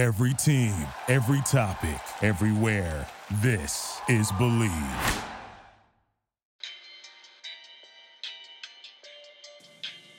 Every team, every topic, everywhere. This is Believe.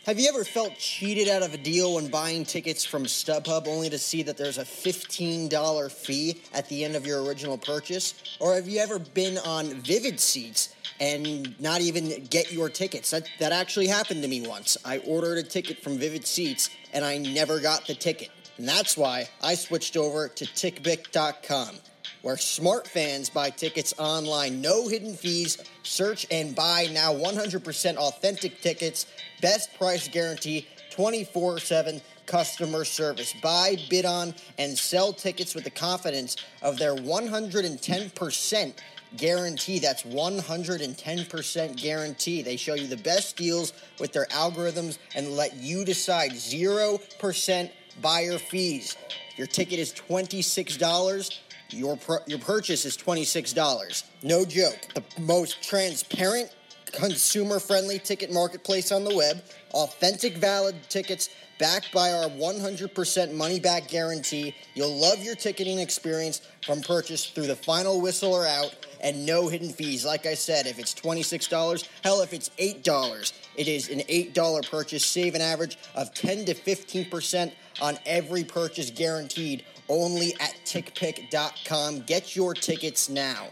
Have you ever felt cheated out of a deal when buying tickets from StubHub only to see that there's a $15 fee at the end of your original purchase? Or have you ever been on Vivid Seats and not even get your tickets? That, that actually happened to me once. I ordered a ticket from Vivid Seats and I never got the ticket. And that's why I switched over to TickPick.com where smart fans buy tickets online, no hidden fees, search and buy now 100% authentic tickets, best price guarantee, 24 7 customer service. Buy, bid on, and sell tickets with the confidence of their 110% guarantee. That's 110% guarantee. They show you the best deals with their algorithms and let you decide 0% buyer fees. Your ticket is $26 your your purchase is $26. No joke. The most transparent, consumer-friendly ticket marketplace on the web. Authentic valid tickets backed by our 100% money back guarantee. You'll love your ticketing experience from purchase through the final whistle or out and no hidden fees. Like I said, if it's $26, hell, if it's $8, it is an $8 purchase. Save an average of 10 to 15% on every purchase guaranteed only at tickpick.com. Get your tickets now.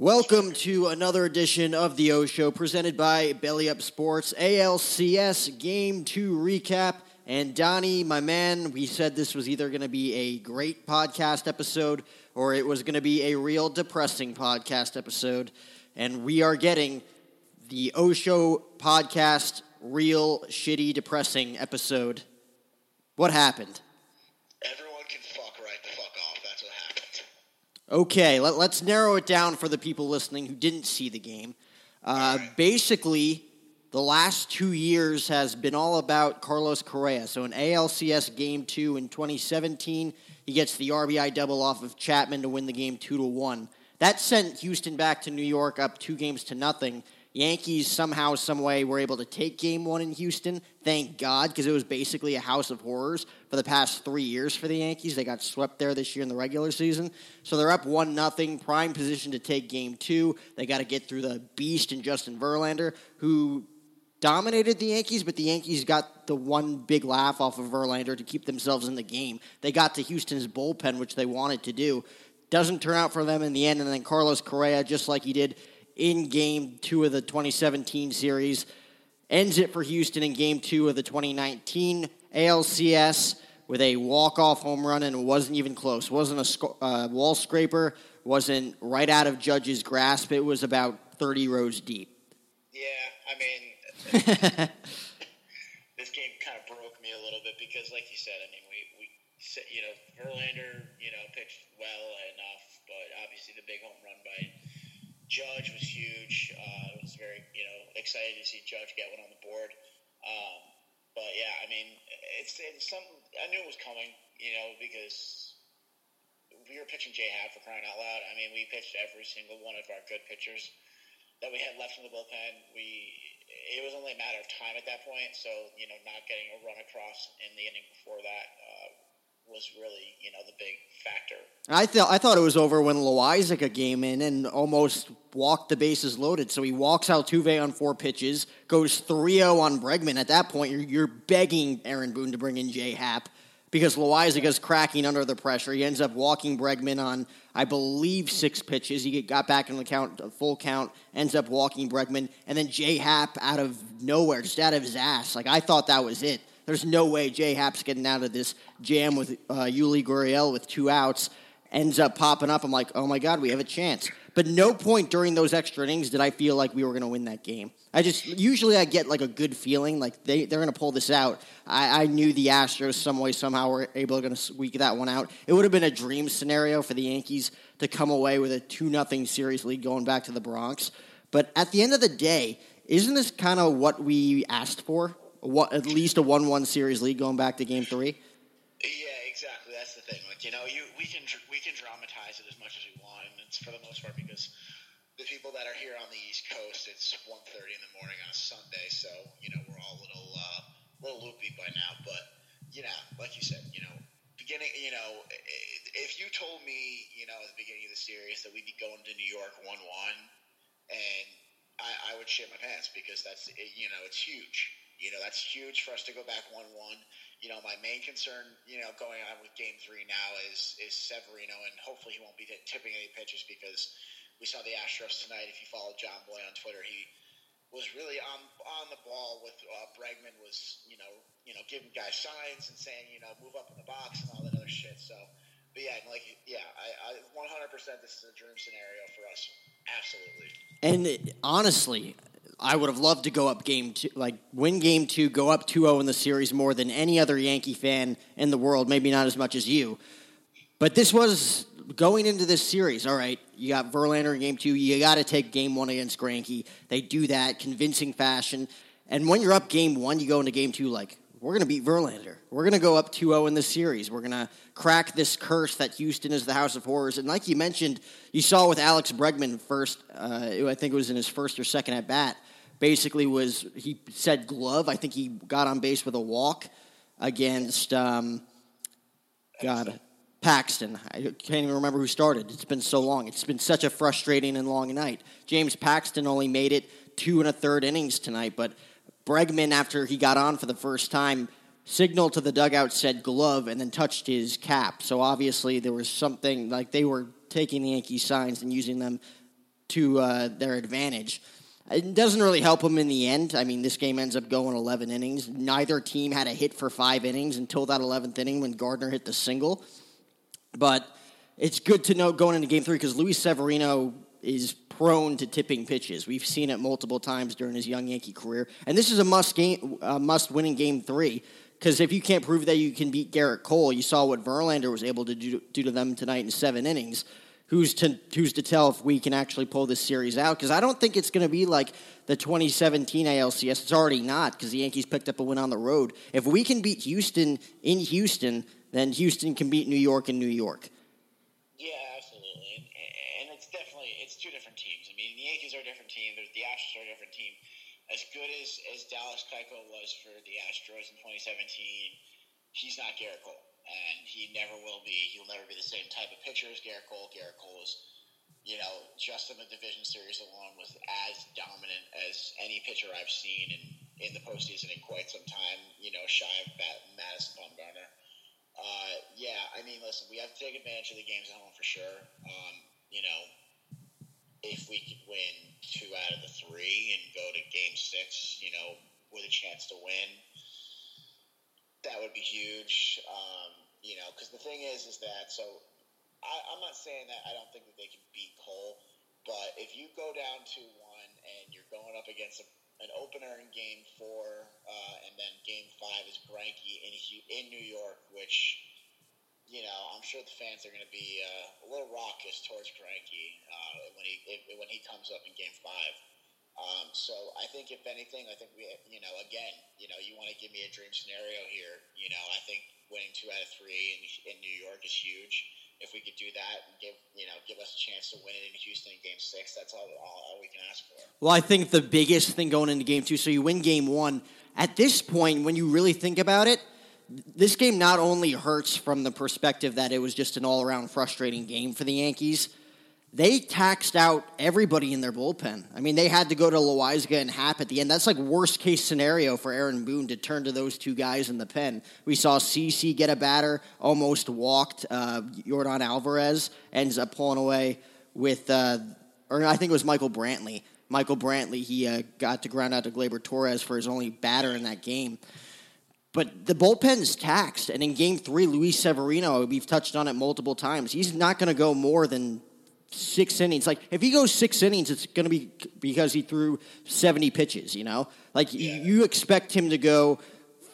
Welcome to another edition of the O Show presented by Belly Up Sports ALCS Game 2 recap. And Donny, my man, we said this was either going to be a great podcast episode or it was going to be a real depressing podcast episode. And we are getting the O Show podcast real shitty depressing episode. What happened? Okay, let, us narrow it down for the people listening who didn't see the game. Uh, basically, the last two years has been all about Carlos Correa. So in ALCS Game Two in 2017, he gets the RBI double off of Chapman to win the game two to one. That sent Houston back to New York up two games to nothing. Yankees somehow, some way, were able to take Game One in Houston. Thank God, because it was basically a house of horrors for the past three years for the Yankees. They got swept there this year in the regular season, so they're up one nothing, prime position to take Game Two. They got to get through the beast and Justin Verlander, who dominated the Yankees, but the Yankees got the one big laugh off of Verlander to keep themselves in the game. They got to Houston's bullpen, which they wanted to do. Doesn't turn out for them in the end, and then Carlos Correa, just like he did in game two of the 2017 series. Ends it for Houston in game two of the 2019 ALCS with a walk-off home run, and it wasn't even close. It wasn't a sc- uh, wall scraper, wasn't right out of Judge's grasp. It was about 30 rows deep. Yeah, I mean, this game kind of broke me a little bit because, like you said, I mean, we, we you know, Verlander, you know, pitched well enough, but obviously the big home run by Judge was huge. Uh, it was very, you know, excited to see Judge get one on the board. Um, but yeah, I mean, it's, it's some. I knew it was coming, you know, because we were pitching Jay Happ for crying out loud. I mean, we pitched every single one of our good pitchers that we had left in the bullpen. We it was only a matter of time at that point. So you know, not getting a run across in the inning before that uh, was really you know the big factor. I thought I thought it was over when Loaisiga came in and almost walked the bases loaded. So he walks Altuve on four pitches, goes 3-0 on Bregman. At that point, you're, you're begging Aaron Boone to bring in J Happ because Loaisiga's cracking under the pressure. He ends up walking Bregman on, I believe, six pitches. He got back in the count, full count, ends up walking Bregman, and then J Happ out of nowhere, just out of his ass. Like I thought that was it. There's no way Jay Happ's getting out of this jam with uh, Yuli Gurriel with two outs. Ends up popping up. I'm like, oh my god, we have a chance. But no point during those extra innings did I feel like we were going to win that game. I just usually I get like a good feeling like they they're going to pull this out. I, I knew the Astros some way somehow were able to squeak that one out. It would have been a dream scenario for the Yankees to come away with a two nothing series lead going back to the Bronx. But at the end of the day, isn't this kind of what we asked for? What, at least a one-one series lead going back to Game Three. Yeah, exactly. That's the thing. Like you know, you we can we can dramatize it as much as we want, and it's for the most part because the people that are here on the East Coast, it's 1.30 in the morning on a Sunday, so you know we're all a little uh, little loopy by now. But you know, like you said, you know, beginning, you know, if you told me, you know, at the beginning of the series that we'd be going to New York one-one, and I, I would shit my pants because that's you know it's huge. You know, that's huge for us to go back 1 1. You know, my main concern, you know, going on with game three now is is Severino, and hopefully he won't be tipping any pitches because we saw the Astros tonight. If you follow Jomboy on Twitter, he was really on on the ball with uh, Bregman was you know you know giving guys signs and saying you know move up in the box and all that other shit. So, but yeah, like yeah, I, I 100% this is a dream scenario for us. Absolutely. And honestly, I would have loved to go up game two, like win game two, go up 2 0 in the series more than any other Yankee fan in the world, maybe not as much as you. But this was going into this series, all right, you got Verlander in game two, you got to take game one against Greinke. They do that, convincing fashion. And when you're up game one, you go into game two like, we're going to beat Verlander. We're going to go up 2 0 in this series. We're going to crack this curse that Houston is the House of Horrors. And like you mentioned, you saw with Alex Bregman first, uh, I think it was in his first or second at bat basically was he said glove. I think he got on base with a walk against um, God Paxton. I can't even remember who started. It's been so long. It's been such a frustrating and long night. James Paxton only made it two and a third innings tonight, but Bregman, after he got on for the first time, signaled to the dugout, said glove, and then touched his cap. So obviously there was something like they were taking the Yankee signs and using them to uh, their advantage. It doesn't really help them in the end. I mean, this game ends up going 11 innings. Neither team had a hit for five innings until that 11th inning when Gardner hit the single. But it's good to know going into game three because Luis Severino is prone to tipping pitches. We've seen it multiple times during his young Yankee career. And this is a must game, must win in game three. Because if you can't prove that you can beat Gerrit Cole, you saw what Verlander was able to do to them tonight in seven innings who's to who's to tell if we can actually pull this series out? Because I don't think it's going to be like the 2017 ALCS. It's already not because the Yankees picked up a win on the road. If we can beat Houston in Houston, then Houston can beat New York in New York. Yeah, absolutely, and, and it's definitely it's two different teams. I mean, the Yankees are a different team. The Astros are a different team. As good as as Dallas Keuchel was for the Astros in 2017, he's not Gerrit Cole and he never will be. He'll never be the same type of pitcher as Gerrit Cole. Gerrit Cole is, you know, just in the division series alone was as dominant as any pitcher I've seen in, in the postseason in quite some time. You know, shy of Madison Bumgarner. Uh, yeah, I mean, listen, we have to take advantage of the games at home for sure. Um, you know, if we could win two out of the three and go to game six, you know, with a chance to win that would be huge. Um, you know, because the thing is, is that so I, I'm not saying that I don't think that they can beat Cole, but if you go down to one and you're going up against a, an opener in Game Four, uh, and then Game Five is Greinke in in New York, which you know I'm sure the fans are going to be uh, a little raucous towards Greinke uh, when he if, when he comes up in Game Five. Um, so I think if anything, I think we, you know, again, you know, you want to give me a dream scenario here. You know, I think winning two out of three in, in New York is huge. If we could do that and give, you know, give us a chance to win it in Houston in Game Six, that's all, all, all we can ask for. Well, I think the biggest thing going into Game Two, so you win Game One. At this point, when you really think about it, this game not only hurts from the perspective that it was just an all around frustrating game for the Yankees, they taxed out everybody in their bullpen. I mean, they had to go to Loaisiga and Happ at the end. That's like worst case scenario for Aaron Boone to turn to those two guys in the pen. We saw CC get a batter, almost walked. Uh, Yordan Alvarez ends up pulling away with, uh, or I think it was Michael Brantley. Michael Brantley, he uh, got to ground out to Gleyber Torres for his only batter in that game. But the bullpen is taxed. And in game three, Luis Severino, we've touched on it multiple times, he's not going to go more than six innings. Like if he goes six innings, it's going to be because he threw seventy pitches. You know, like yeah. you expect him to go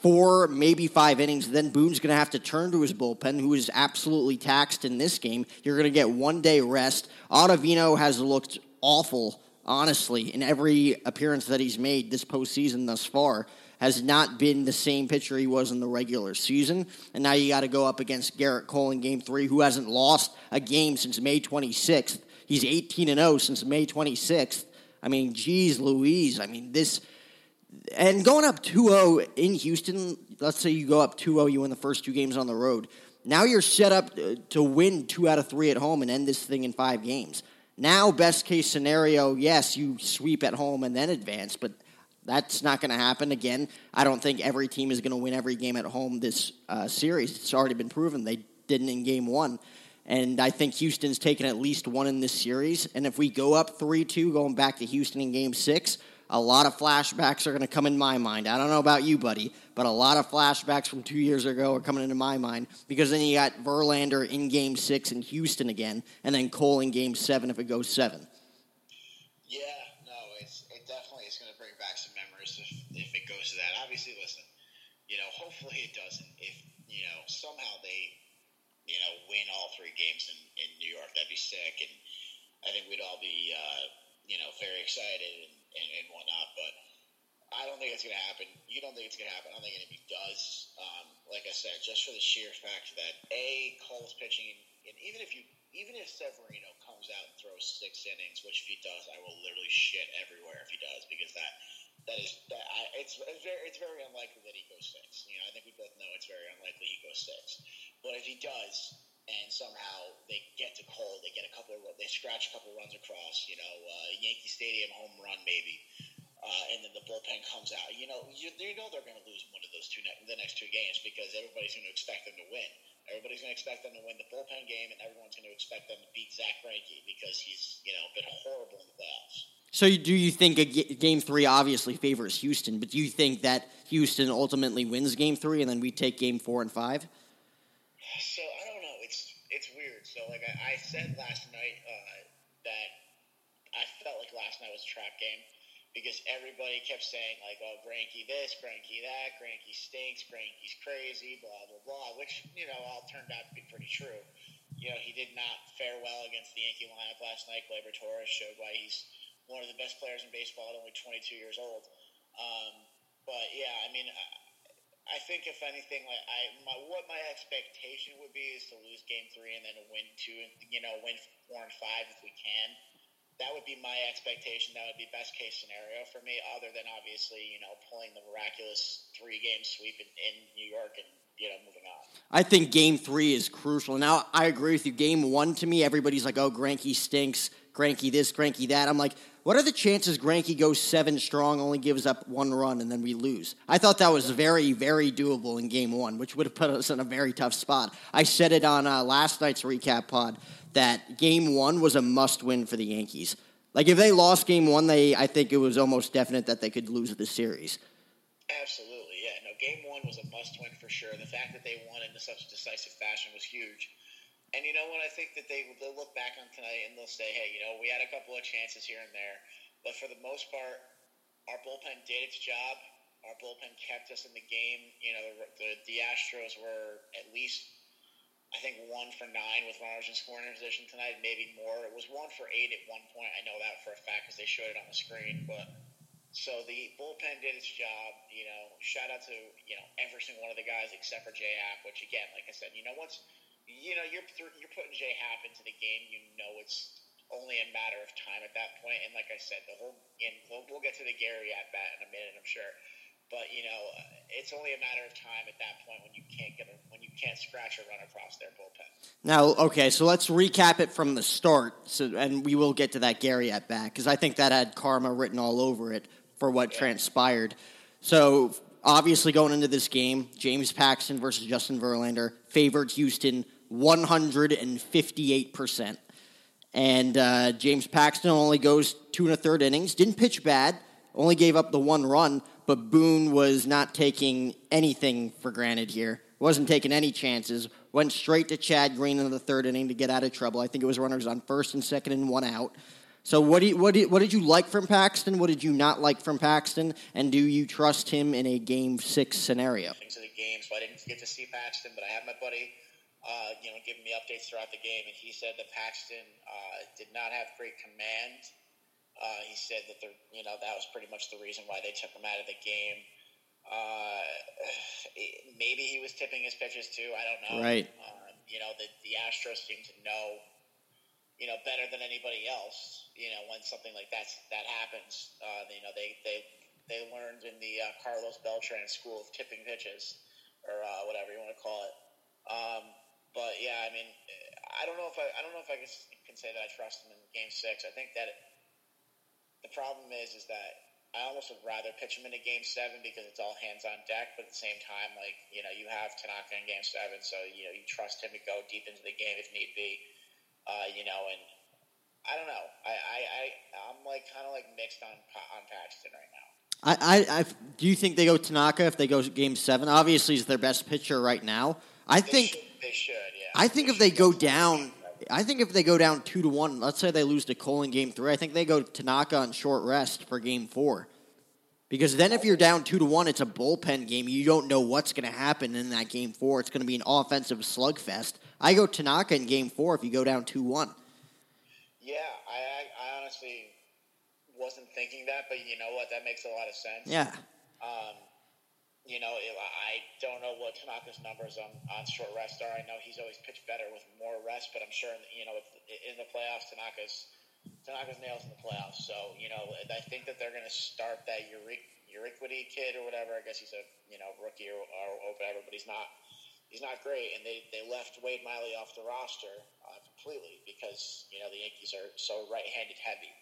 four, maybe five innings. Then Boone's going to have to turn to his bullpen, who is absolutely taxed in this game. You're going to get one day rest. Ottavino has looked awful, honestly, in every appearance that he's made this postseason thus far has not been the same pitcher he was in the regular season. And now you got to go up against Gerrit Cole in game three, who hasn't lost a game since May 26th. He's 18 and 0 since May 26th. I mean, geez Louise. I mean, this. And going up 2 0 in Houston, let's say you go up 2 0, you win the first two games on the road. Now you're set up uh, to win two out of three at home and end this thing in five games. Now, best case scenario, yes, you sweep at home and then advance, but that's not going to happen again. I don't think every team is going to win every game at home this uh, series. It's already been proven they didn't in game one. And I think Houston's taken at least one in this series. And if we go up 3 2 going back to Houston in game six, a lot of flashbacks are going to come in my mind. I don't know about you, buddy, but a lot of flashbacks from two years ago are coming into my mind because then you got Verlander in game six in Houston again, and then Cole in game seven if it goes seven. Hopefully it doesn't. If you know somehow they you know win all three games in, in New York, that'd be sick, and I think we'd all be uh, you know very excited and, and, and whatnot. But I don't think it's going to happen. You don't think it's going to happen. I don't think anybody does. Um, like I said, just for the sheer fact that a Cole's pitching, and even if you, even if Severino comes out and throws six innings, which if he does, I will literally shit everywhere if he does because that that is that I, it's it's very it's very unlikely that he goes six. You know, I think we both know it's very unlikely he goes six. But if he does, and somehow they get to Cole, they get a couple of they scratch a couple runs across. You know, uh, Yankee Stadium home run maybe. Uh, and then the bullpen comes out. You know, you, you know they're going to lose one of those two ne- the next two games because everybody's going to expect them to win. Everybody's going to expect them to win the bullpen game, and everyone's going to expect them to beat Zack Greinke because he's you know been horrible in the playoffs. So, do you think game three obviously favors Houston, but do you think that Houston ultimately wins game three and then we take game four and five? So, I don't know. It's it's weird. So, like I, I said last night uh, that I felt like last night was a trap game because everybody kept saying, like, oh, Greinke this, Greinke that, Greinke stinks, Greinke's crazy, blah, blah, blah, which, you know, all turned out to be pretty true. You know, he did not fare well against the Yankee lineup last night. Gleyber Torres showed why he's – one of the best players in baseball at only 22 years old. Um, but yeah, I mean, I, I think if anything, like I, my, what my expectation would be is to lose Game Three and then win two, and you know, win four and five if we can. That would be my expectation. That would be best case scenario for me. Other than obviously, you know, pulling the miraculous three game sweep in, in New York and you know, moving on. I think game three is crucial. Now, I agree with you. Game one, to me, everybody's like, oh, Greinke stinks. Greinke this, Greinke that. I'm like, what are the chances Greinke goes seven strong, only gives up one run, and then we lose? I thought that was very, very doable in game one, which would have put us in a very tough spot. I said it on uh, last night's recap pod that game one was a must win for the Yankees. Like, if they lost game one, they I think it was almost definite that they could lose the series. Absolutely, yeah. No, game one was a must win for sure. The fact that they won in such a decisive fashion was huge. And you know what? I think that they they'll look back on tonight and they'll say, hey, you know, we had a couple of chances here and there, but for the most part, our bullpen did its job. Our bullpen kept us in the game. You know, the, the Astros were at least, I think, one for nine with runners in scoring position tonight, maybe more. It was one for eight at one point. I know that for a fact because they showed it on the screen. But so the bullpen did its job. You know, shout out to you know every single one of the guys except for J Happ, which again, like I said, you know, once you know, you're you're putting J Happ into the game. You know, it's only a matter of time at that point. And like I said, the whole and we'll, we'll get to the Gary at bat in a minute, I'm sure. but you know, uh, it's only a matter of time at that point when you can't get a, when you can't scratch a run across their bullpen. Now, okay, so let's recap it from the start, so, and we will get to that Gary at bat because I think that had karma written all over it for what yeah. transpired. So obviously, going into this game, James Paxton versus Justin Verlander favored Houston 158%. And uh, James Paxton only goes two and a third innings, didn't pitch bad, only gave up the one run, but Boone was not taking anything for granted here. Wasn't taking any chances. Went straight to Chad Green in the third inning to get out of trouble. I think it was runners on first and second and one out. So what, do you, what, what did you like from Paxton? What did you not like from Paxton? And do you trust him in a Game Six scenario? Into the game, so I didn't get to see Paxton, but I have my buddy, uh, you know, giving me updates throughout the game, and he said that Paxton uh, did not have great command uh, he said that the you know that was pretty much the reason why they took him out of the game. Uh, maybe he was tipping his pitches too. I don't know. Right. Um, you know the the Astros seem to know you know better than anybody else. You know when something like that that happens. Uh, you know they they they learned in the uh, Carlos Beltran school of tipping pitches or uh, whatever you want to call it. Um, but yeah, I mean, I don't know if I I don't know if I can, can say that I trust him in Game Six. I think that. It, the problem is, is that I almost would rather pitch him in a game seven because it's all hands on deck. But at the same time, like you know, you have Tanaka in game seven, so you know you trust him to go deep into the game if need be. Uh, you know, and I don't know. I I, I I'm like kind of like mixed on on Paxton right now. I, I, I do you think they go Tanaka if they go game seven? Obviously, he's their best pitcher right now. I they think should, they should. Yeah. I think they if they go down I think if they go down two to one, let's say they lose to Cole in game three, I think they go Tanaka on short rest for game four. Because then if you're down two to one, it's a bullpen game. You don't know what's going to happen in that game four. It's going to be an offensive slugfest. I go Tanaka in game four if you go down two one. Yeah, I, I honestly wasn't thinking that, but you know what? That makes a lot of sense. Yeah. Um, you know, I don't know what Tanaka's numbers on, on short rest are. I know he's always pitched better with more rest, but I'm sure, you know, in the playoffs, Tanaka's Tanaka's nails in the playoffs. So, you know, I think that they're going to start that Urquidy kid or whatever. I guess he's a, you know, rookie or, or whatever, but he's not he's not great. And they, they left Wade Miley off the roster uh, completely because, you know, the Yankees are so right-handed heavy.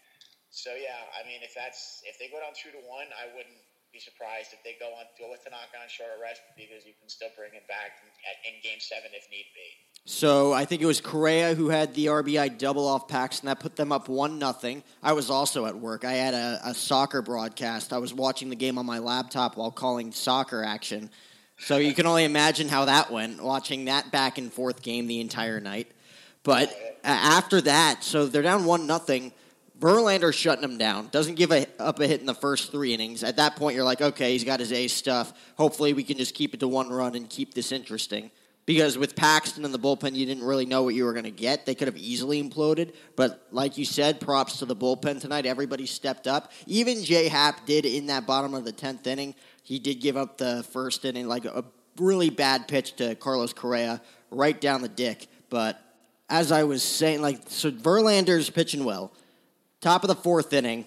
So, yeah, I mean, if that's if they go down two to one, I wouldn't be surprised if they go on go with Tanaka on short rest because you can still bring him back at, in Game Seven if need be. So I think it was Correa who had the RBI double off Paxton that put them up one nothing. I was also at work. I had a, a soccer broadcast. I was watching the game on my laptop while calling soccer action. So you can only imagine how that went, watching that back and forth game the entire night. But after that, so they're down one nothing. Verlander shutting him down. Doesn't give a, up a hit in the first three innings. At that point, you're like, okay, he's got his A stuff. Hopefully, we can just keep it to one run and keep this interesting. Because with Paxton in the bullpen, you didn't really know what you were going to get. They could have easily imploded. But like you said, props to the bullpen tonight. Everybody stepped up. Even J Happ did in that bottom of the 10th inning. He did give up the first inning, like a really bad pitch to Carlos Correa right down the dick. But as I was saying, like, so Verlander's pitching well. Top of the fourth inning,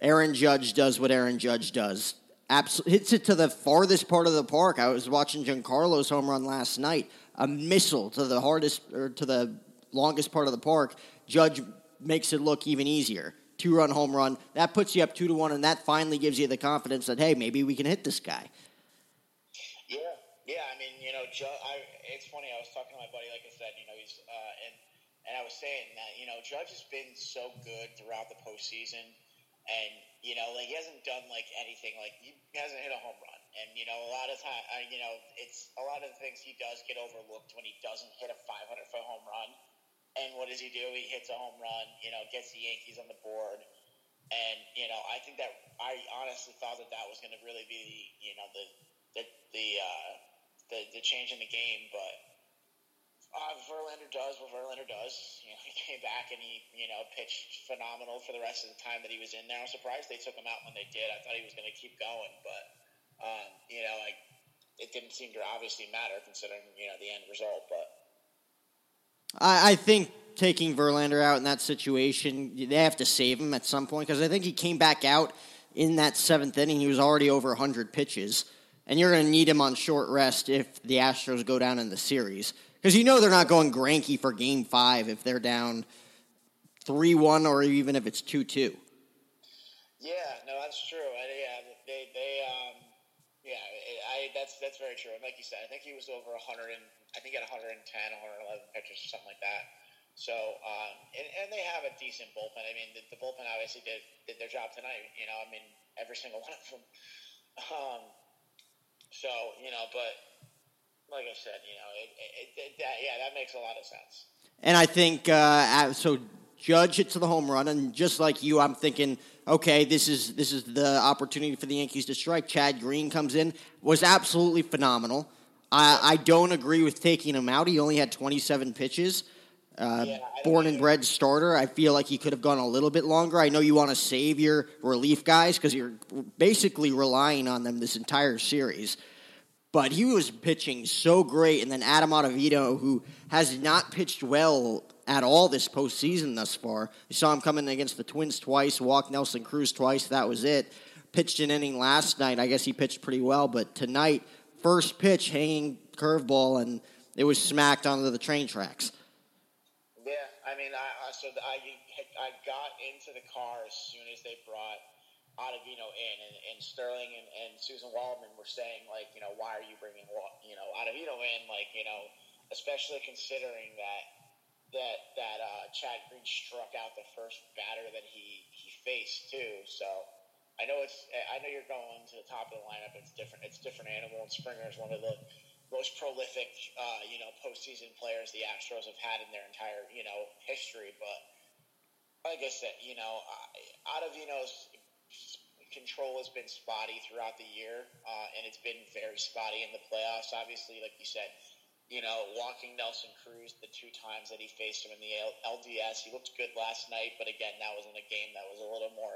Aaron Judge does what Aaron Judge does. Abs- hits it to the farthest part of the park. I was watching Giancarlo's home run last night. A missile to the hardest or to the longest part of the park. Judge makes it look even easier. Two run home run. That puts you up two to one, and that finally gives you the confidence that hey, maybe we can hit this guy. Yeah, yeah. I mean, you know, I, it's funny. I was talking to my buddy, like I said, you know, he's uh, and and I was saying that, you know, Judge has been so good throughout the postseason. And, you know, like he hasn't done like anything, like he hasn't hit a home run. And, you know, a lot of time, uh, you know, it's a lot of the things he does get overlooked when he doesn't hit a 500 foot home run. And what does he do? He hits a home run, you know, gets the Yankees on the board. And, you know, I think that I honestly thought that that was going to really be, you know, the, the, the, uh, the, the change in the game. But, uh, Verlander does what Verlander does. You know, he came back and he, you know, pitched phenomenal for the rest of the time that he was in there. I'm surprised they took him out when they did. I thought he was going to keep going, but um, you know, like it didn't seem to obviously matter considering you know the end result. But I, I think taking Verlander out in that situation, they have to save him at some point because I think he came back out in that seventh inning, he was already over 100 pitches. And you're going to need him on short rest if the Astros go down in the series. Because you know they're not going Greinke for game five if they're down 3 1 or even if it's 2 2. Yeah, no, that's true. I, yeah, they, they, um, yeah, I, that's that's very true. And like you said, I think he was over 100 and I think at 110, 111 pitches or something like that. So, um, and, and they have a decent bullpen. I mean, the, the, bullpen obviously did, did their job tonight. You know, I mean, every single one of them. Um, so, you know, but like I said, you know, it, it, it, that, yeah, that makes a lot of sense. And I think uh, so. Judge it to the home run, and just like you, I'm thinking, okay, this is this is the opportunity for the Yankees to strike. Chad Green comes in, was absolutely phenomenal. I, I don't agree with taking him out. He only had 27 pitches. Uh, yeah, born and bred starter. I feel like he could have gone a little bit longer. I know you want to save your relief guys because you're basically relying on them this entire series. But he was pitching so great. And then Adam Ottavino, who has not pitched well at all this postseason thus far. You saw him coming against the Twins twice, walked Nelson Cruz twice. That was it. Pitched an inning last night. I guess he pitched pretty well. But tonight, first pitch, hanging curveball, and it was smacked onto the train tracks. Yeah, I mean, I, so I, I got into the car as soon as they brought Ottavino in, and, and Sterling and, and Suzyn Waldman were saying, like, you know, why are you bringing, you know, Ottavino in? Like, you know, especially considering that that that uh, Chad Green struck out the first batter that he he faced too. So I know it's I know you're going to the top of the lineup. It's different. It's different animal. And Springer is one of the most prolific, uh, you know, postseason players the Astros have had in their entire, you know, history. But like I said, you know, Ottavino's control has been spotty throughout the year, uh, and it's been very spotty in the playoffs. Obviously, like you said, you know, walking Nelson Cruz the two times that he faced him in the LDS, he looked good last night, but again, that was in a game that was a little more,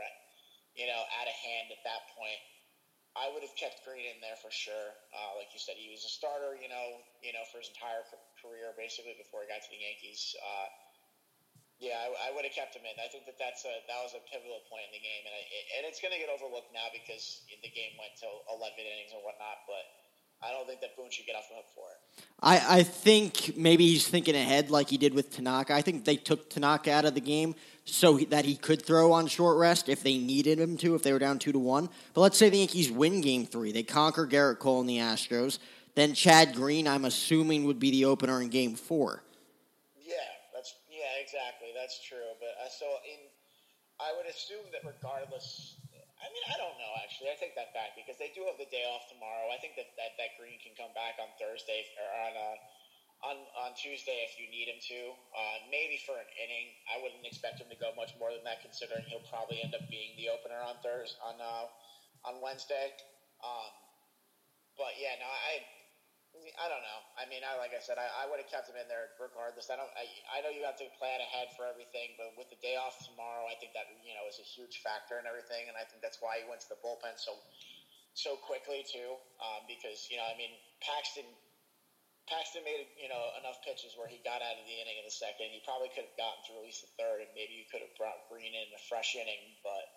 you know, out of hand at that point. I would have kept Green in there for sure. Uh, like you said, he was a starter, you know, you know, for his entire career basically before he got to the Yankees. Uh, yeah, I, I, would have kept him in. I think that that's a that was a pivotal point in the game, and I, and it's going to get overlooked now because the game went to 11 innings and whatnot. But I don't think that Boone should get off the hook for it. I, I think maybe he's thinking ahead like he did with Tanaka. I think they took Tanaka out of the game so that he could throw on short rest if they needed him to, if they were down two to one. But let's say the Yankees win game three. They conquer Gerrit Cole and the Astros. Then Chad Green, I'm assuming, would be the opener in game four. Exactly. That's true. But uh, so in, I would assume that regardless I mean, I don't know actually. I take that back because they do have the day off tomorrow. I think that that, that Green can come back on Thursday or on uh, on on Tuesday if you need him to. Uh, maybe for an inning. I wouldn't expect him to go much more than that, considering he'll probably end up being the opener on Thursday on uh, on Wednesday. Um, but yeah, no, I I don't know. I mean, I like I said, I, I would have kept him in there regardless. I don't. I, I know you have to plan ahead for everything, but with the day off tomorrow, I think that you know is a huge factor in everything, and I think that's why he went to the bullpen so so quickly too. Um, because you know, I mean, Paxton Paxton made you know enough pitches where he got out of the inning in the second. He probably could have gotten to at least the third, and maybe you could have brought Green in a fresh inning, but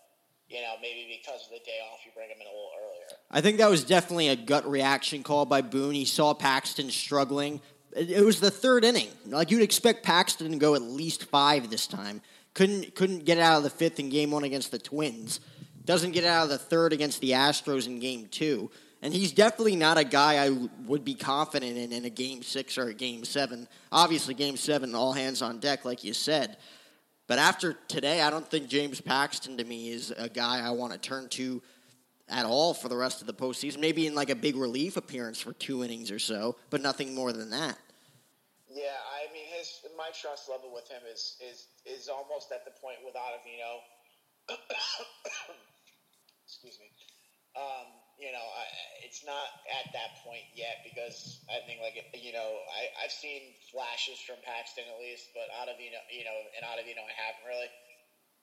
you know, maybe because of the day off, you bring him in a little earlier. I think that was definitely a gut reaction call by Boone. He saw Paxton struggling. It was the third inning. Like you'd expect Paxton to go at least five this time. Couldn't couldn't get out of the fifth in game one against the Twins. Doesn't get out of the third against the Astros in game two. And he's definitely not a guy I would be confident in in a game six or a game seven. Obviously, game seven, all hands on deck, like you said. But after today, I don't think James Paxton to me is a guy I want to turn to at all for the rest of the postseason. Maybe in like a big relief appearance for two innings or so, but nothing more than that. Yeah, I mean, his my trust level with him is is is almost at the point with Ottavino. Excuse me. Um, you know, I, it's not at that point yet because I think like you know I I've seen flashes from Paxton at least, but of you know and know I haven't really.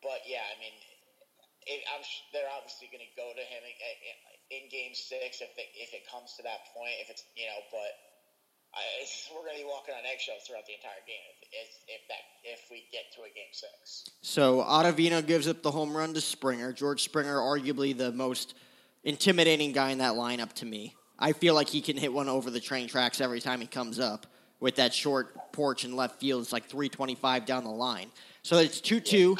But yeah, I mean, it, I'm they're obviously going to go to him in, in, Game Six if they, if it comes to that point. If it's you know, but I, we're going to be walking on eggshells throughout the entire game if, if, if that if we get to a game six. So Ottavino gives up the home run to Springer. George Springer, arguably the most intimidating guy in that lineup to me. I feel like he can hit one over the train tracks every time he comes up with that short porch in left field. It's like 325 down the line. So it's 2 2.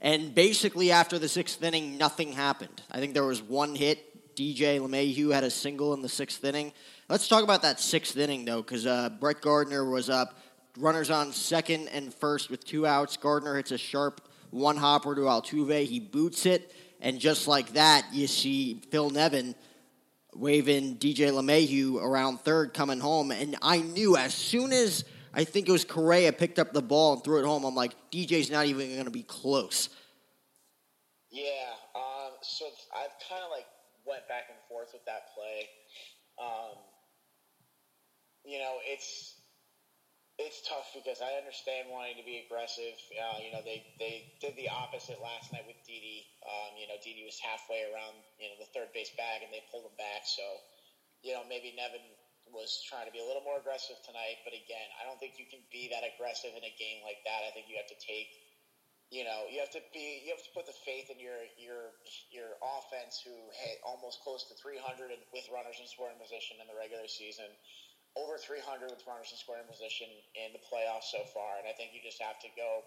And basically, after the sixth inning, nothing happened. I think there was one hit. DJ LeMahieu had a single in the sixth inning. Let's talk about that sixth inning, though, because uh, Brett Gardner was up. Runners on second and first with two outs. Gardner hits a sharp one hopper to Altuve. He boots it. And just like that, you see Phil Nevin waving DJ LeMahieu around third coming home. And I knew as soon as I think it was Correa picked up the ball and threw it home, I'm like, DJ's not even going to be close. Yeah. Um, so I've kind of like went back and forth with that play. Um, you know, it's it's tough because I understand wanting to be aggressive. Uh, you know, they, they did the opposite last night with Didi. Um, you know, Didi was halfway around you know the third base bag and they pulled him back. So, you know, maybe Nevin was trying to be a little more aggressive tonight. But again, I don't think you can be that aggressive in a game like that. I think you have to take. You know, you have to be. You have to put the faith in your your your offense, who hit almost close to 300 with runners in scoring position in the regular season over 300 with runners in scoring position in the playoffs so far. And I think you just have to go.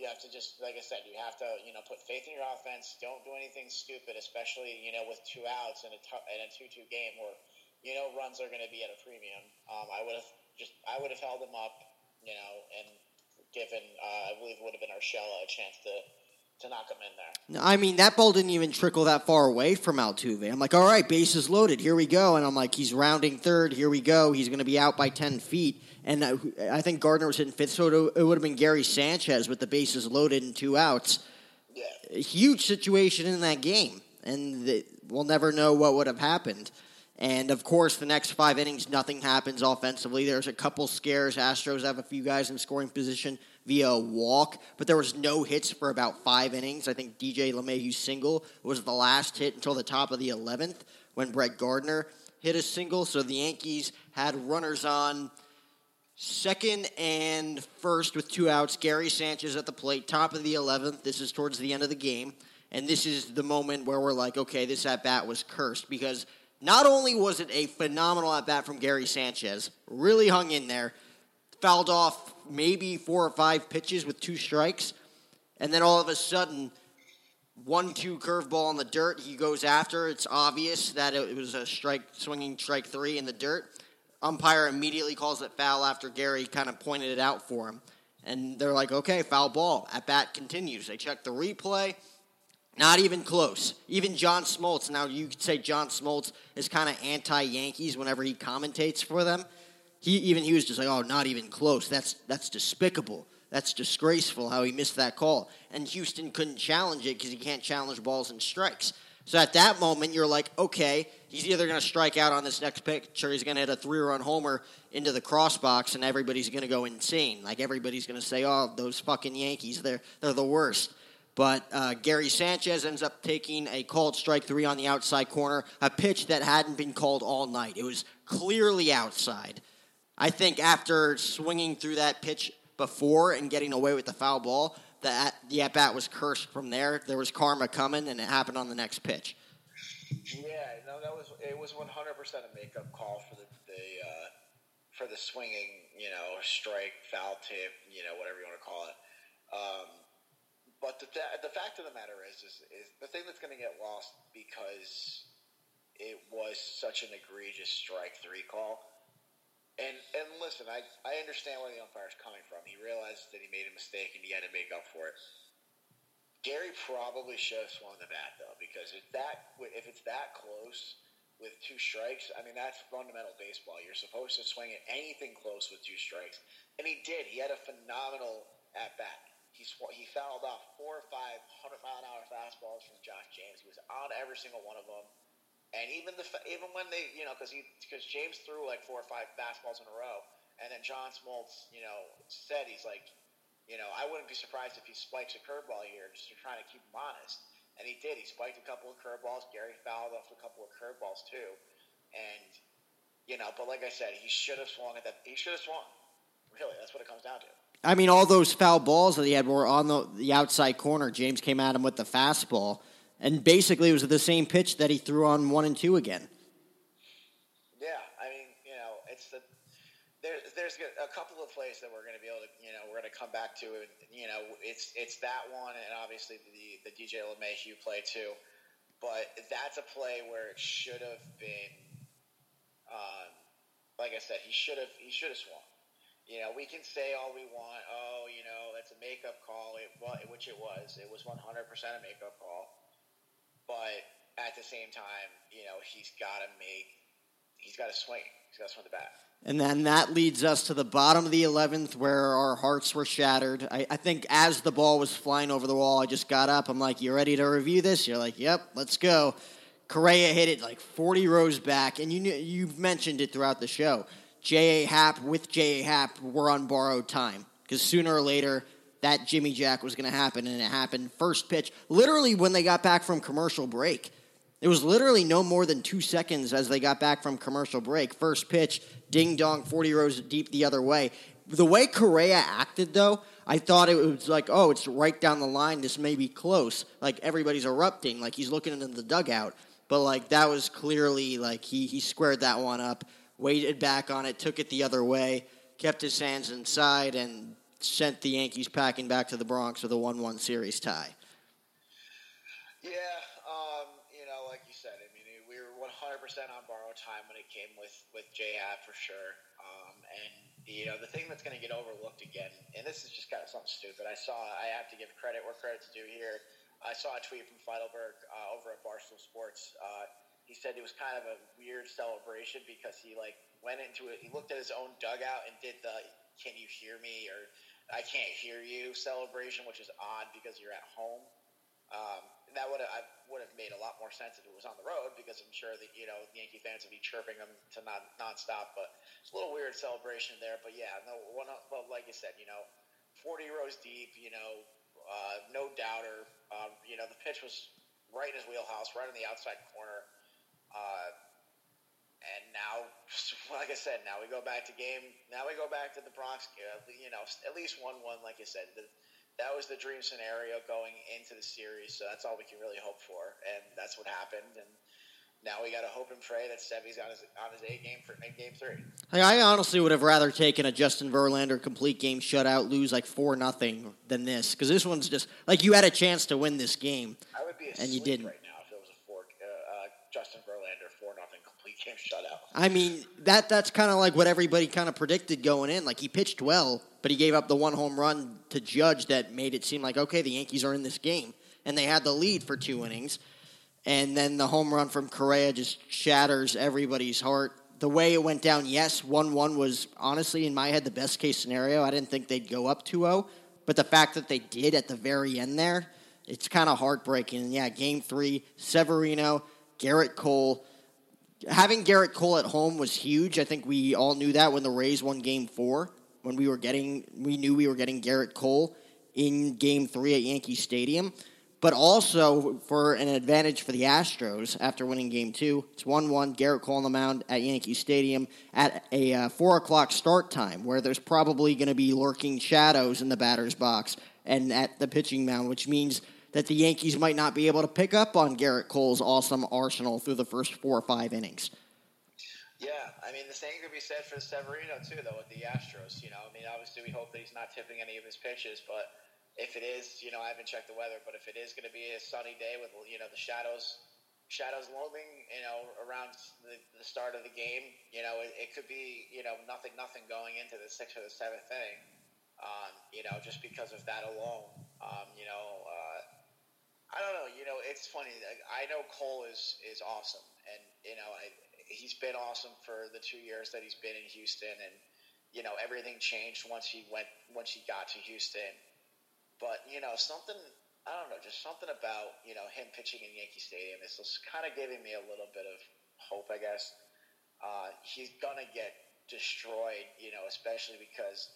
You have to just, like I said, you have to, you know, put faith in your offense. Don't do anything stupid, especially, you know, with two outs in a t- in a two-two game where, you know, runs are going to be at a premium. Um, I would have just, I would have held them up, you know, and given, uh, I believe it would have been Urshela a chance to to knock him in there. I mean, that ball didn't even trickle that far away from Altuve. I'm like, all right, base is loaded. Here we go. And I'm like, he's rounding third. Here we go. He's going to be out by 10 feet. And I, I think Gardner was hitting fifth, so it would have been Gary Sanchez with the bases loaded and two outs. Yeah. A huge situation in that game. And we'll never know what would have happened. And of course, the next five innings, nothing happens offensively. There's a couple scares. Astros have a few guys in scoring position via a walk, but there was no hits for about five innings. I think DJ LeMahieu's single was the last hit until the top of the 11th when Brett Gardner hit a single. So the Yankees had runners on second and first with two outs. Gary Sanchez at the plate, top of the 11th. This is towards the end of the game. And this is the moment where we're like, okay, this at bat was cursed because not only was it a phenomenal at bat from Gary Sanchez, really hung in there, fouled off maybe four or five pitches with two strikes, and then all of a sudden, one two curveball in the dirt. He goes after. It's obvious that it was a strike, swinging strike three in the dirt. Umpire immediately calls it foul after Gary kind of pointed it out for him. And they're like, okay, foul ball. At bat continues. They check the replay. Not even close. Even John Smoltz. Now, you could say John Smoltz is kind of anti Yankees whenever he commentates for them. He even he was just like, oh, not even close. That's that's despicable. That's disgraceful how he missed that call. And Houston couldn't challenge it because he can't challenge balls and strikes. So at that moment, you're like, okay, he's either going to strike out on this next pitch or he's going to hit a three run homer into the cross box and everybody's going to go insane. Like everybody's going to say, oh, those fucking Yankees, they're, they're the worst. But uh, Gary Sanchez ends up taking a called strike three on the outside corner, a pitch that hadn't been called all night. It was clearly outside. I think after swinging through that pitch before and getting away with the foul ball, that the at bat was cursed from there. There was karma coming, and it happened on the next pitch. Yeah, no, that was it was 100 percent a makeup call for the, the uh, for the swinging, you know, strike, foul tip, you know, whatever you want to call it. Um, but the, the fact of the matter is, is, is the thing that's going to get lost because it was such an egregious strike three call and and listen, I, I understand where the umpire's coming from. He realized that he made a mistake and he had to make up for it. Gary probably should have swung the bat though, because if that if it's that close with two strikes, I mean that's fundamental baseball. You're supposed to swing at anything close with two strikes, and he did. He had a phenomenal at bat. He sw- he fouled off four or five hundred mile an hour fastballs from Josh James. He was on every single one of them. And even the even when they you know because he because James threw like four or five fastballs in a row, and then John Smoltz you know said he's like, you know I wouldn't be surprised if he spikes a curveball here just to try to keep him honest, and he did. He spiked a couple of curveballs. Gary fouled off a couple of curveballs too, and You know, but like I said, he should have swung at that. He should have swung. Really, that's what it comes down to. I mean, all those foul balls that he had were on the, the outside corner. James came at him with the fastball, and basically it was the same pitch that he threw on one and two again. Yeah, I mean, you know, it's the there's there's a couple of plays that we're going to be able to, you know, we're going to come back to, and you know, it's it's that one, and obviously the the DJ LeMahieu play too, but that's a play where it should have been, um, like I said, he should have he should have swung. You know, we can say all we want. Oh, you know, that's a makeup call, it, which it was. It was 100% a makeup call. But at the same time, you know, he's got to make, he's got to swing. He's got to swing the bat. And then that leads us to the bottom of the 11th where our hearts were shattered. I, I, think as the ball was flying over the wall, I just got up. I'm like, You ready to review this? You're like, Yep, let's go. Correa hit it like 40 rows back, and you you've mentioned it throughout the show. J.A. Happ with J.A. Happ were on borrowed time because sooner or later that Jimmy Jack was going to happen, and it happened first pitch, literally when they got back from commercial break. It was literally no more than two seconds as they got back from commercial break. First pitch, ding dong, 40 rows deep the other way. The way Correa acted, though, I thought it was like, oh, it's right down the line. This may be close. Like everybody's erupting, like he's looking into the dugout. But like that was clearly like he he squared that one up, waited back on it, took it the other way, kept his hands inside, and sent the Yankees packing back to the Bronx with a one-one series tie. Yeah, you know, like you said, I mean, we were one hundred percent on borrowed time when it came with with J.A. for sure. Um, and you know the thing that's going to get overlooked again, and this is just kind of something stupid. I saw I have to give credit where credit's due here. I saw a tweet from Feitelberg uh, over at Barstool Sports. Uh, he said it was kind of a weird celebration because he like went into it. He looked at his own dugout and did the "Can you hear me?" or "I can't hear you" celebration, which is odd because you're at home. Um, that would have would have made a lot more sense if it was on the road because I'm sure that you know Yankee fans would be chirping them to non nonstop. But it's a little weird celebration there. But yeah, no one. Well, like you said, you know, 40 rows deep. You know, uh, no doubter. Um, you know, the pitch was right in his wheelhouse, right on the outside corner. Uh, and now, like I said, now we go back to game. Now we go back to the Bronx. You know, at least one-one. Like you said, the, that was the dream scenario going into the series. So that's all we can really hope for, and that's what happened. And now we got to hope and pray that Sevy's on his on his A game for in Game Three. I honestly would have rather taken a Justin Verlander complete game shutout, lose like four nothing than this because this one's just like you had a chance to win this game, I would be and you didn't. Right now, if it was a four, uh, uh, Justin Verlander four nothing shutout. I mean that that's kind of like what everybody kind of predicted going in. Like he pitched well but he gave up the one home run to Judge that made it seem like okay, the Yankees are in this game, and they had the lead for two innings, and then the home run from Correa just shatters everybody's heart. The way it went down, yes, one one was honestly in my head the best case scenario. I didn't think they'd go up 2-0, but the fact that they did at the very end there, it's kind of heartbreaking. And yeah, game three, Severino, Gerrit Cole having Gerrit Cole at home was huge. I think we all knew that when the Rays won game four when we were getting, we knew we were getting Gerrit Cole in Game Three at Yankee Stadium, but also for an advantage for the Astros after winning Game Two. It's one-one. Gerrit Cole on the mound at Yankee Stadium at a uh, four o'clock start time, where there's probably going to be lurking shadows in the batter's box and at the pitching mound, which means that the Yankees might not be able to pick up on Gerrit Cole's awesome arsenal through the first four or five innings. Yeah, I mean the same could be said for Severino too, though with the Astros. You know, I mean obviously we hope that he's not tipping any of his pitches, but if it is, you know, I haven't checked the weather, but if it is going to be a sunny day with you know the shadows, shadows looming, you know, around the, the start of the game, you know, it, it, could be you know nothing, nothing going into the sixth or the seventh inning. Um, you know, just because of that alone, um, you know. I don't know. You know, it's funny. I know Cole is is awesome, and you know, I, he's been awesome for the two years that he's been in Houston, and you know everything changed once he went once he got to Houston. But you know something I don't know, just something about you know him pitching in Yankee Stadium is just kind of giving me a little bit of hope, I guess. Uh, he's gonna get destroyed, you know, especially because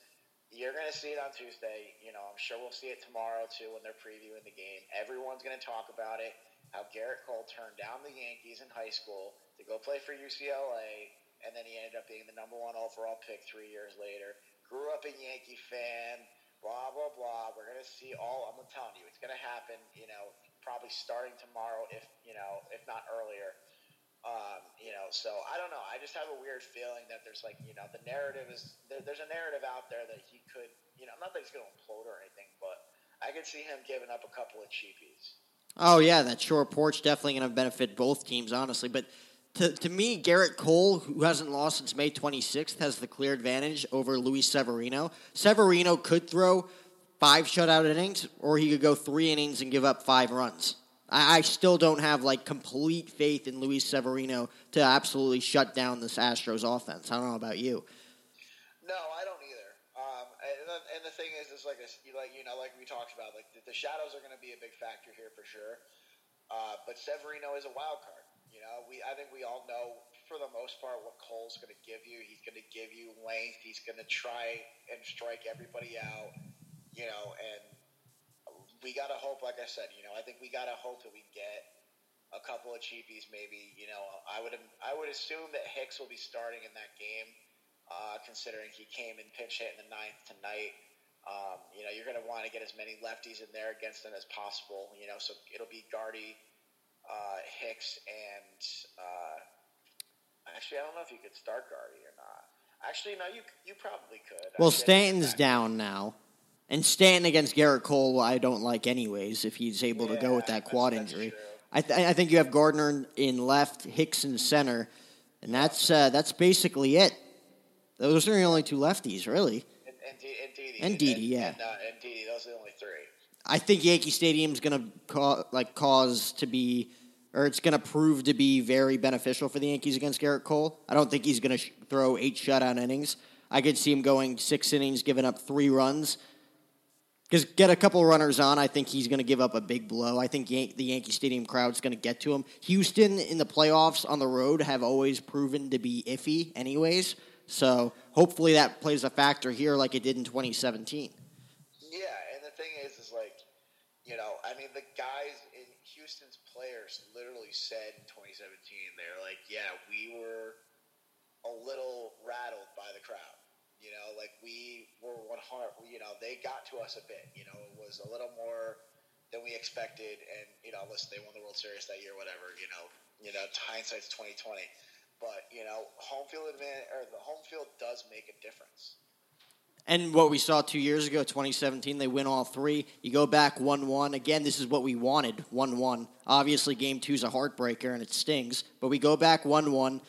you're going to see it on Tuesday. You know, I'm sure we'll see it tomorrow too when they're previewing the game. Everyone's going to talk about it. How Gerrit Cole turned down the Yankees in high school to go play for UCLA and then he ended up being the number one overall pick three years later. Grew up a Yankee fan. Blah blah blah. We're gonna see all. I'm telling you, it's gonna happen. You know, probably starting tomorrow, if you know, if not earlier. Um, you know, so I don't know. I just have a weird feeling that there's like, you know, the narrative is there, there's a narrative out there that he could, you know, not that he's going to implode or anything, but I could see him giving up a couple of cheapies. Oh yeah, that short porch definitely going to benefit both teams, honestly. But to, to me, Gerrit Cole, who hasn't lost since May 26th, has the clear advantage over Luis Severino. Severino could throw five shutout innings, or he could go three innings and give up five runs. I, I still don't have like complete faith in Luis Severino to absolutely shut down this Astros offense. I don't know about you. No, I don't either. Um, and, the, and the thing is, is like a, like you know, like we talked about, like the, the shadows are going to be a big factor here for sure. Uh, but Severino is a wild card. You know, we I think we all know for the most part what Cole's going to give you. He's going to give you length. He's going to try and strike everybody out. You know, and we got to hope, like I said, you know, I think we got to hope that we get a couple of cheapies, maybe. You know, I would I would assume that Hicks will be starting in that game, uh, considering he came and pinch hit in the ninth tonight. Um, you know, you're going to want to get as many lefties in there against them as possible. You know, so it'll be Gardy, uh, Hicks, and uh, actually, I don't know if you could start Gardy or not. Actually, no, you you probably could. Well, Stanton's down now. And Stanton against Gerrit Cole, I don't like anyways. If he's able yeah, to go with that quad that's, that's injury, true. I, th- I think you have Gardner in left, Hicks in center, and that's uh, that's basically it. Those are the only two lefties, really. And, and, D- and Didi. And Didi, yeah. And, uh, and Didi, those are the only three. I think Yankee Stadium's going to ca- like cause to be, or it's going to prove to be very beneficial for the Yankees against Gerrit Cole. I don't think he's going to sh- throw eight shutout innings. I could see him going six innings, giving up three runs. Because get a couple runners on, I think he's going to give up a big blow. I think Yan- the Yankee Stadium crowd's going to get to him. Houston in the playoffs on the road have always proven to be iffy, anyways. So hopefully that plays a factor here, like it did in 2017. Yeah, and the thing is, is like, you know, I mean, the guys in Houston's players literally said in 2017, they're like, yeah, we were a little rattled by the crowd. You know, like we were 100, you know, they got to us a bit. You know, it was a little more than we expected. And, you know, listen, they won the World Series that year, whatever, you know, you know, hindsight's 2020. But, you know, home field advantage, or the home field does make a difference. And what we saw two years ago, 2017, they win all three. You go back 1 1. Again, this is what we wanted 1 1. Obviously, game two is a heartbreaker and it stings, but we go back 1 1.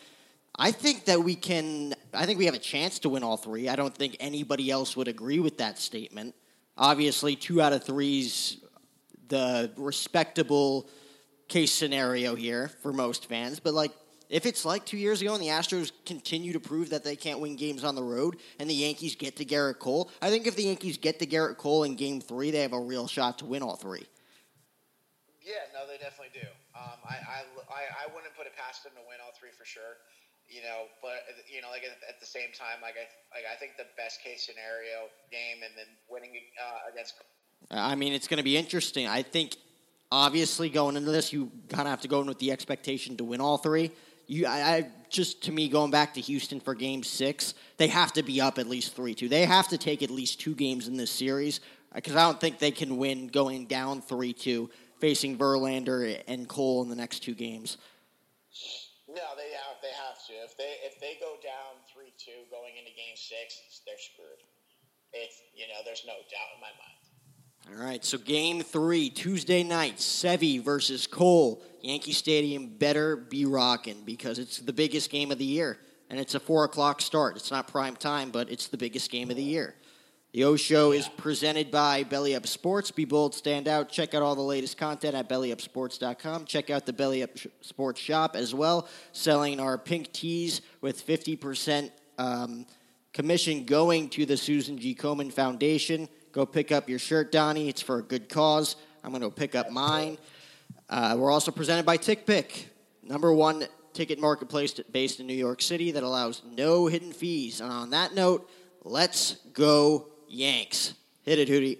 I think that we can, I think we have a chance to win all three. I don't think anybody else would agree with that statement. Obviously, two out of three's the respectable case scenario here for most fans, but like, if it's like two years ago and the Astros continue to prove that they can't win games on the road and the Yankees get to Gerrit Cole, I think if the Yankees get to Gerrit Cole in game three, they have a real shot to win all three. Yeah, no, they definitely do. Um, I, I, I, I wouldn't put it past them to win all three for sure. You know, but you know, like at, at the same time, like I, like I think the best case scenario game and then winning uh, against. I mean, it's going to be interesting. I think, obviously, going into this, you kind of have to go in with the expectation to win all three. You, I, I just to me, going back to Houston for Game Six, they have to be up at least three two. They have to take at least two games in this series because I don't think they can win going down three two, facing Verlander and Cole in the next two games. No, they have they have to. If they if they go down three two going into Game Six, they're screwed. It's you know, there's no doubt in my mind. All right, so game three, Tuesday night, Sevy versus Cole. Yankee Stadium better be rocking because it's the biggest game of the year. And it's a 4 o'clock start. It's not prime time, but it's the biggest game of the year. The O Show is presented by Belly Up Sports. Be bold, stand out. Check out all the latest content at bellyupsports.com. Check out the Belly Up Sports shop as well, selling our pink tees with 50% um, commission going to the Susan G. Komen Foundation. Go pick up your shirt, Donny. It's for a good cause. I'm going to pick up mine. Uh, we're also presented by TickPick, number one ticket marketplace based in New York City that allows no hidden fees. And on that note, let's go Yanks. Hit it, Hootie.